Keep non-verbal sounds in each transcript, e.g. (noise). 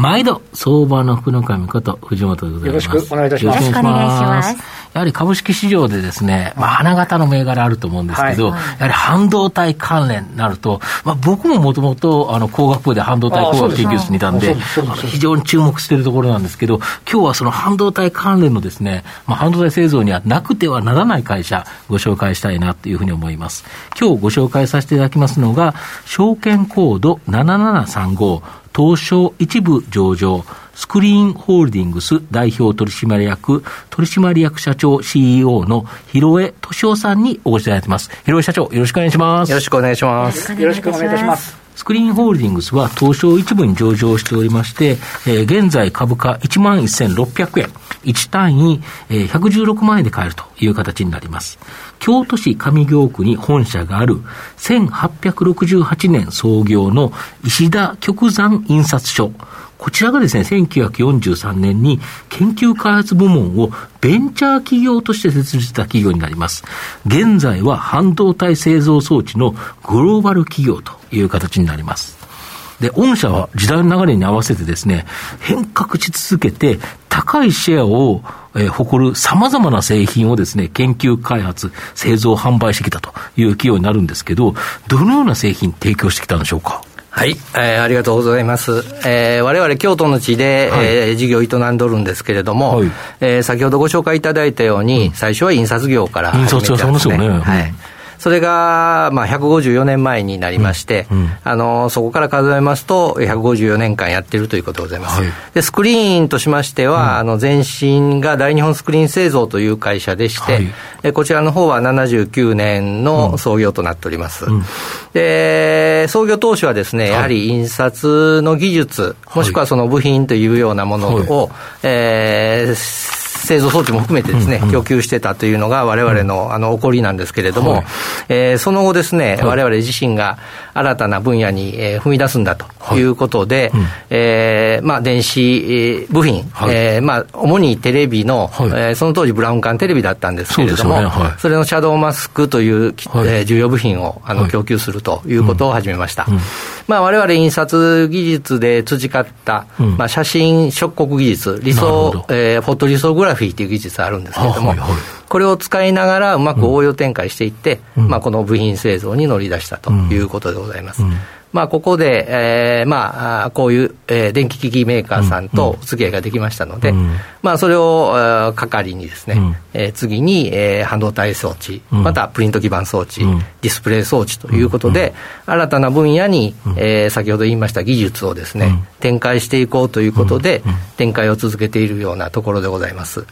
毎度、相場の福の神こと藤本でございます。よろしくお願いいたします。よろしくお願いします。やはり株式市場でですね、まあ、花形の銘柄あると思うんですけど、はい、やはり半導体関連になると、まあ、僕ももともと、あの、工学部で半導体工学研究室にいたんで、非常に注目しているところなんですけど、今日はその半導体関連のですね、まあ、半導体製造にはなくてはならない会社、ご紹介したいなというふうに思います。今日ご紹介させていただきますのが、証券コード7735、東証一部上場、スクリーンホールディングス代表取締役、取締役社長 CEO の広江敏夫さんにお越しいただいています。広江社長、よろしくお願いします。よろしくお願いします。よろしくお願いいたします。スクリーンホールディングスは東証一部に上場しておりまして、えー、現在株価1万1600円、1単位、えー、116万円で買えるという形になります。京都市上京区に本社がある1868年創業の石田極山印刷所。こちらがですね、1943年に研究開発部門をベンチャー企業として設立した企業になります。現在は半導体製造装置のグローバル企業という形になります。で、御社は時代の流れに合わせてですね、変革し続けて、高いシェアを、えー、誇る様々な製品をですね、研究開発、製造、販売してきたという企業になるんですけど、どのような製品提供してきたんでしょうか？はい、えー、ありがとうございます。えー、我々京都の地で、はい、えー、事業を営んどるんですけれども、はい、えー、先ほどご紹介いただいたように、うん、最初は印刷業から始めてたんですね。印刷屋さんですよね。はい。それが、まあ、154年前になりまして、うんうん、あの、そこから数えますと、154年間やってるということでございます。はい、で、スクリーンとしましては、うん、あの、前身が大日本スクリーン製造という会社でして、はい、こちらの方は79年の創業となっております。で、創業当初はですね、やはり印刷の技術、もしくはその部品というようなものを、はい、えー製造装置も含めてですね、供給してたというのがわれわれのあの起こりなんですけれども、はい、えー、その後ですね、われわれ自身が新たな分野に、えー、踏み出すんだとい。うことで、えー、まあ、電子部品、はい、えー、まあ、主にテレビの、はい、えー、その当時ブラウン管テレビだったんですけれども、そ、れのシャドーマスクという、はい、えー、重要部品をあの供給するということを始めました。まあ、我々印刷技術で培った、うん、まあ、写真触刻技術、理想、えー、フォトリソグラフィーという技術あるんですけれども、はいはい、これを使いながらうまく応用展開していって、うん、まあ、この部品製造に乗り出したということでございます。うんまあ、ここで、えー、まあ、こういう、えー、電気機器メーカーさんとお付き合いができましたので、うん、まあ、それを、えー、係にですね、うん、えー、次に、えー、半導体装置、うん、またプリント基板装置、うん、ディスプレイ装置ということで、新たな分野に、えー、先ほど言いました技術をですね、展開していこうということで、展開を続けているようなところでございます。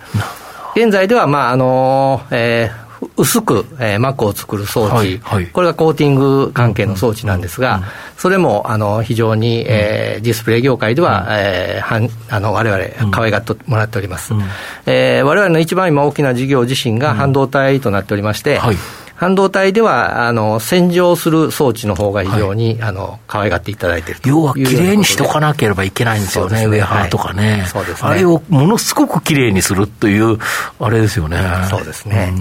現在では、まああのえー薄く、えー、膜を作る装置、はいはい、これがコーティング関係の装置なんですが、うんうん、それもあの非常に、えー、ディスプレイ業界では、うん、えー、はんあの我々、可愛がってもらっております。うん。えー、我々の一番今大きな事業自身が半導体となっておりまして、はい半導体では、あの、洗浄する装置の方が非常に、はい、あの、可愛がっていただいている要は、きれいにしとかなければいけないんですよね、ね。ウェハーとかね、はい、そうですね。あれをものすごくきれいにするという、あれですよね。そうですね。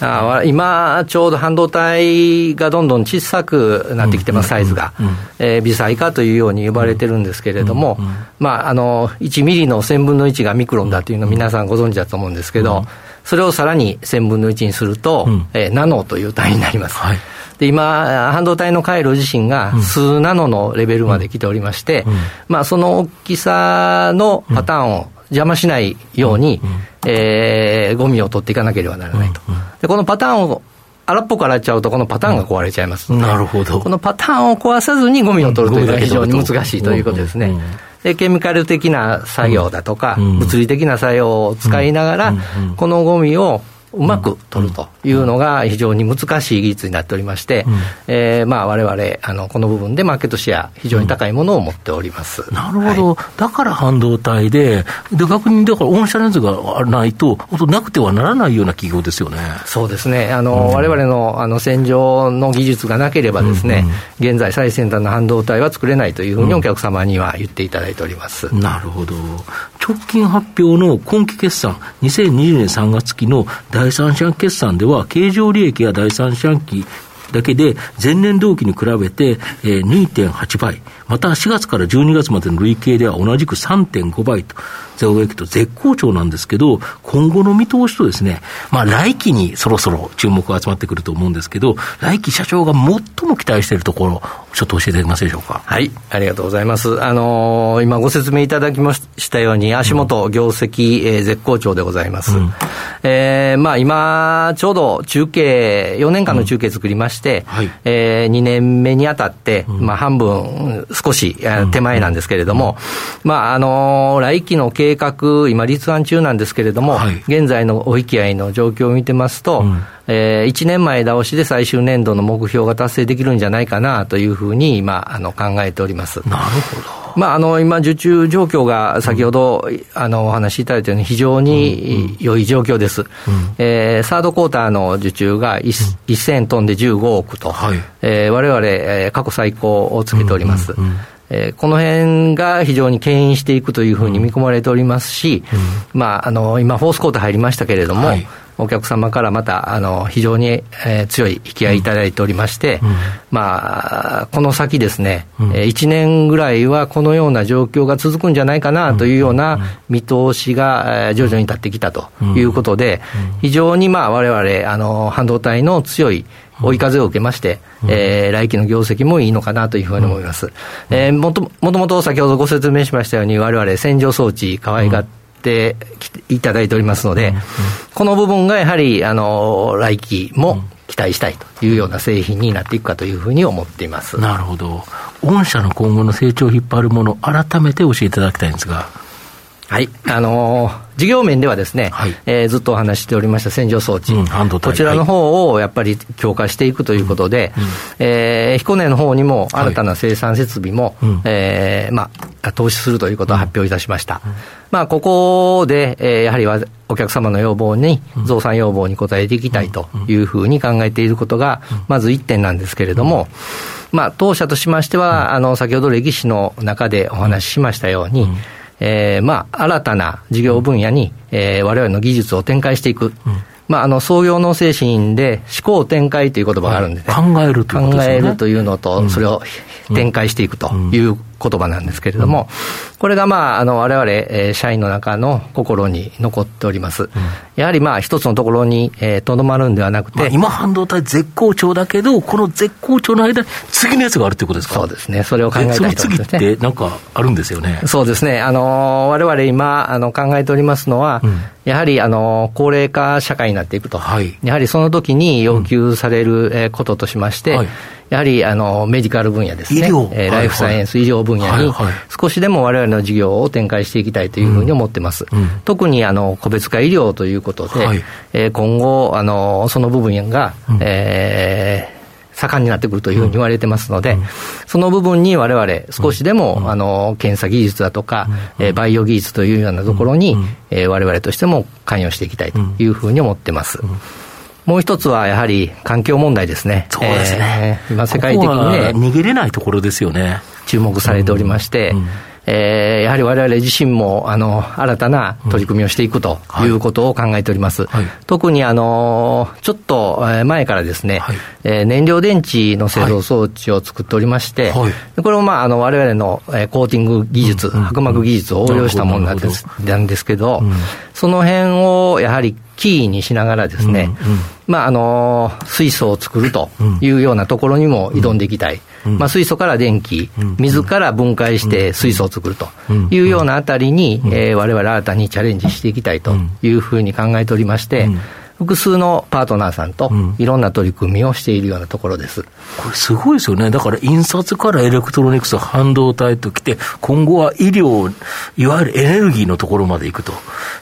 あ今、ちょうど半導体がどんどん小さくなってきてます、サイズが、えー、微細化というように呼ばれてるんですけれども、まあ、あの1ミリの1000分の1がミクロンだというのを皆さんご存知だと思うんですけど、それをさらに1000分の1にすると、うん、えー、ナノという単位になります。はい。で今、半導体の回路自身が数ナノのレベルまで来ておりまして、うん、まあ、その大きさのパターンを邪魔しないように、うん、えー、ゴミを取っていかなければならないと。でこのパターンを荒っぽく洗っちゃうと、このパターンが壊れちゃいます。なるほど。このパターンを壊さずにゴミを取るというのは非常に難しいということですね。で、ケミカル的な作業だとか、物理的な作用を使いながら、このゴミをうまく取るというのが非常に難しい技術になっておりまして、うん。えー、まあ我々あのこの部分でマーケットシェア、非常に高いものを持っております、うん、なるほど、はい、だから半導体で、で逆にだから御社のやつがないと、なくてはならないような企業ですよね。そうですね、あの、うん、我々のあの洗浄の技術がなければですね、うんうん、現在、最先端の半導体は作れないというふうにお客様には言っていただいております、うん、なるほど、直近発表の今期決算、2020年3月期の第三四半期決算では、経常利益や第三四半期だけで、前年同期に比べて、えー、2.8倍、また4月から12月までの累計では同じく3.5倍と、ゼロ益と絶好調なんですけど、今後の見通しとですね、まあ来期にそろそろ注目が集まってくると思うんですけど、来期社長が最も期待しているところ、ちょっと教えていただけますでしょうか。はい、ありがとうございます。あのー、今ご説明いただきましたように、足元業績、えー、絶好調でございます。うん、えー、まあ今、ちょうど中継、4年間の中継作りまして、うんはい、えー、2年目にあたって、うん、まあ半分少し手前なんですけれども、まああのー、来期の経計画、今、立案中なんですけれども、はい、現在のお引き合いの状況を見てますと、うん、えー、1年前倒しで最終年度の目標が達成できるんじゃないかなというふうに今、あの考えております。なるほど。まあ、あの今、受注状況が先ほど、うん、あのお話しいただいたように、非常に良い状況です、うん、えー、サードクォーターの受注が1000トンで15億と、はい。えー、われわれ過去最高をつけております。うんうんうんえー、この辺が非常に牽引していくというふうに見込まれておりますし、うん、まあ、あの今、フォースコート入りましたけれども、はい、お客様からまたあの非常に、えー、強い引き合いいただいておりまして、うん、まあ、この先ですね、うん、1年ぐらいはこのような状況が続くんじゃないかなというような見通しが徐々に立ってきたということで、非常にまあ我々あの半導体の強い追い風を受けまして、うん、えー、来期の業績もいいのかなというふうに思います。うん、えー、もともと先ほどご説明しましたように、われわれ洗浄装置可愛がっていただいておりますので、うん、この部分がやはり、あの、来期も期待したいというような製品になっていくかというふうに思っています。なるほど。御社の今後の成長を引っ張るもの、改めて教えていただきたいんですが。はい。あのー、事業面ではですね、はい、えー、ずっとお話しておりました洗浄装置、うん、こちらの方をやっぱり強化していくということで、うん、えー、彦根の方にも新たな生産設備も、はい、えー、まあ、投資するということを発表いたしました。うん、まあ、ここで、えー、やはりお客様の要望に、増産要望に応えていきたいというふうに考えていることが、まず1点なんですけれども、まあ、当社としましては、あの、先ほど歴史の中でお話ししましたように、えー、まあ、新たな事業分野に、えー、我々の技術を展開していく。うん。まあ、あの創業の精神で思考展開という言葉があるんで、ね。はい、考えるというね。考えるというのと、それを展開していくという言葉なんですけれども、これがまあ、あの、我々、えー、社員の中の心に残っております。やはりまあ、一つのところに、えー、とどまるんではなくて、まあ、今半導体絶好調だけど、この絶好調の間に次のやつがあるということですか？そうですね。それを考えたいと思います、ね、その次ってなんかあるんですよね。そうですね。あの、我々今、あの、考えておりますのは、うん、やはり、あの、高齢化社会になっていくと。はい、やはりその時に要求される、えこととしまして、はいやはりあのメディカル分野ですね、えー、ライフサイエンス、医療分野に少しでもわれわれの事業を展開していきたいというふうに思ってます。うん。うん、特にあの個別化医療ということで、はい、えー、今後あの、その部分が、うん、えー盛んになってくるというふうに言われてますので、うん、その部分にわれわれ少しでも、うん、あの検査技術だとか、うん、えー、バイオ技術というようなところに、うん、えー、我々としても関与していきたいというふうに思ってます。もう一つはやはり環境問題ですね。そうですね。えー、今世界的にね。逃げれないところですよね。注目されておりまして、うんうんえー、やはり我々自身もあの新たな取り組みをしていくとい。うことを考えております。はい、特にあのちょっと前からですね、はい、えー、燃料電池の製造装置を作っておりまして、はい、これもまああの我々のコーティング技術、うん、薄膜技術を応用したものなんですなんですけど、うん、その辺をやはりキーにしながらですね、うんうん、まあ、あの、水素を作るというようなところにも挑んでいきたい。うん、まあ、水素から電気、水から分解して水素を作るというようなあたりに、えー、我々新たにチャレンジしていきたいというふうに考えておりまして、複数のパートナーさんといろんな取り組みをしているようなところです。これすごいですよね。だから印刷からエレクトロニクス、半導体ときて、今後は医療、いわゆるエネルギーのところまで行くと。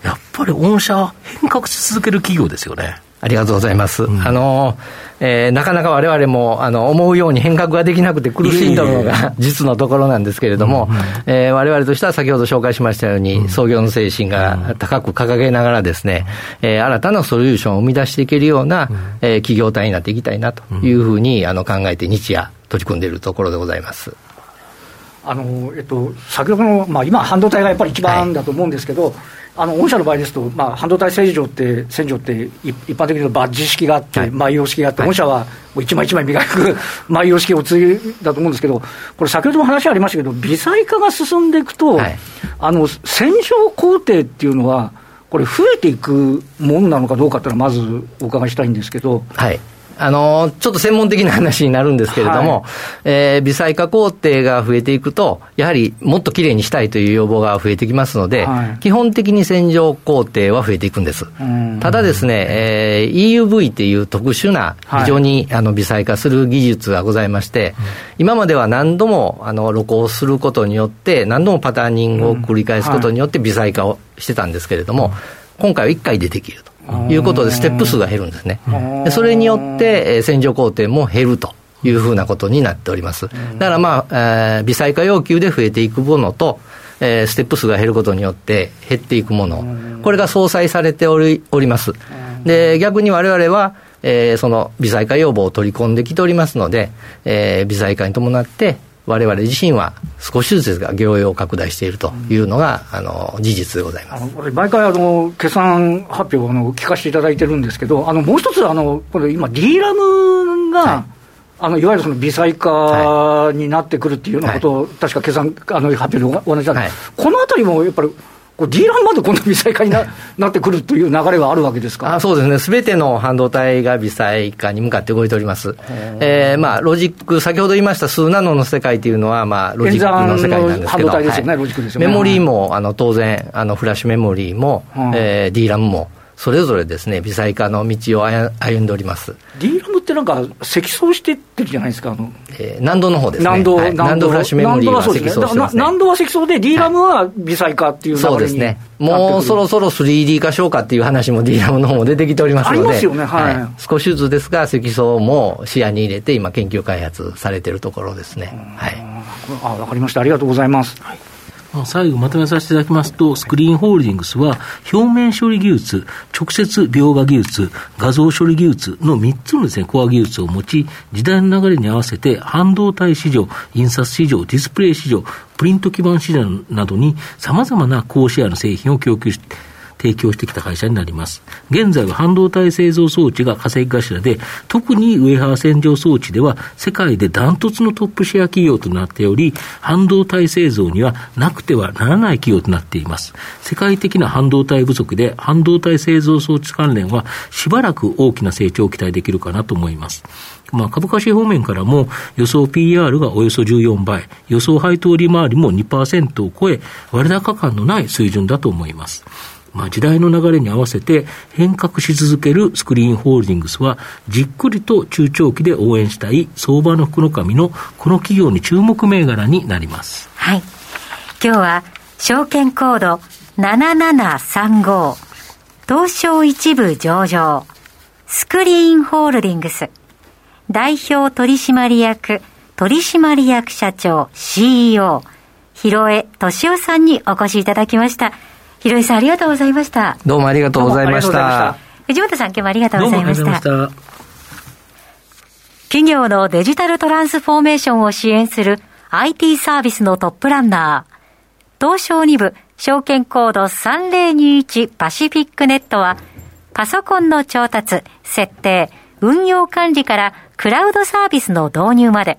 やっぱり御社変革し続ける企業ですよね。ありがとうございます。うん、あの、えー、なかなかわれわれも、あの、思うように変革ができなくて苦しんだのが実のところなんですけれども、えわれわれとしては先ほど紹介しましたように、創業の精神が高く掲げながらですね、えー、新たなソリューションを生み出していけるような、えー、企業体になっていきたいなというふうに、あの、考えて日夜取り組んでいるところでございます。あのえっと、先ほどの、まあ、今、半導体がやっぱり一番だと思うんですけど、はい。あの御社の場合ですと、まあ、半導体洗浄って、洗浄って一般的にバッジ式があって、埋用式があって、御社はもう一枚一枚磨く (laughs) 埋用式を次だと思うんですけど、これ、先ほども話ありましたけど、微細化が進んでいくと、はい、あの洗浄工程っていうのは、これ、増えていくもんなのかどうかっていうのは、まずお伺いしたいんですけど。はいあの、ちょっと専門的な話になるんですけれども、はい、えー、微細化工程が増えていくと、やはりもっときれいにしたいという要望が増えてきますので、はい、基本的に洗浄工程は増えていくんです。ただですね、えー、EUV っていう特殊な、非常に、あの微細化する技術がございまして、今までは何度もあの露光することによって、何度もパターニングを繰り返すことによって微細化をしてたんですけれども、今回は1回でできると。いうことで、ステップ数が減るんですね。でそれによって、洗浄工程も減ると。いうふうなことになっております。だからまあ、えー、微細化要求で増えていくものと、えー、ステップ数が減ることによって減っていくもの、これが相殺されておりおります。で、逆に我々は、えー、その微細化要望を取り込んできておりますので、えー、微細化に伴って、われわれ自身は少しずつですが、業用を拡大しているというのが、あの事実でございます。毎回あの、決算発表をあの聞かせていただいてるんですけど、あのもう一つあの、これ今、D ラムが、はい。あのいわゆるその微細化になってくるっていうようなことを、はい、確か決算あの発表でお話したんです、はい、このあたりもやっぱりこれ、D ランまでこんな微細化にな (laughs) なってくるという流れがあるわけですか？あそうですね、すべての半導体が微細化に向かって動いております。えー、まあ、ロジック、先ほど言いました数ナノの世界というのは、まあ、ロジックの世界なんですけど、はい、メモリーも、あの当然、あのフラッシュメモリーも、えー、 DRAMも、それぞれですね、微細化の道を歩んでおります。ってなんか、積層してってるじゃないですか、あのえー、 NANDの方ですね。 NAND、はい、 NANDフラッシュメモリーは積層してます、ね、 NAN度は積層で、D ラムは微細化っていう流れに、そうですね。もうそろそろ 3D 化しようかっていう話も D ラムの方も出てきておりますので、ありますよね、はい、はい、少しずつですが、積層も視野に入れて、今、研究開発されているところですね。はい。あ、わかりました。ありがとうございます。はい最後まとめさせていただきますと、スクリーンホールディングスは、表面処理技術、直接描画技術、画像処理技術の3つのですね、コア技術を持ち、時代の流れに合わせて、半導体市場、印刷市場、ディスプレイ市場、プリント基盤市場などに、様々な高シェアの製品を供給して、提供してきた会社になります。現在は半導体製造装置が稼ぎ頭で、特にウェハー洗浄装置では世界でダントツのトップシェア企業となっており、半導体製造にはなくてはならない企業となっています。世界的な半導体不足で半導体製造装置関連はしばらく大きな成長を期待できるかなと思います。まあ、株価指方面からも予想 PR がおよそ14倍、予想配当利回りも2%を超え、割高感のない水準だと思います。まあ、時代の流れに合わせて変革し続けるスクリーンホールディングスは、じっくりと中長期で応援したい相場の福の神のこの企業に注目銘柄になります。はい。今日は、証券コード7735、東証一部上場、スクリーンホールディングス、代表取締役、取締役社長 CEO、広江敏夫さんにお越しいただきました。広井さんありがとうございました。どうもありがとうございました。藤本さん今日もありがとうございました。した企業のデジタルトランスフォーメーションを支援する IT サービスのトップランナー、東証2部証券コード3021パシフィックネットは、パソコンの調達、設定、運用管理からクラウドサービスの導入まで、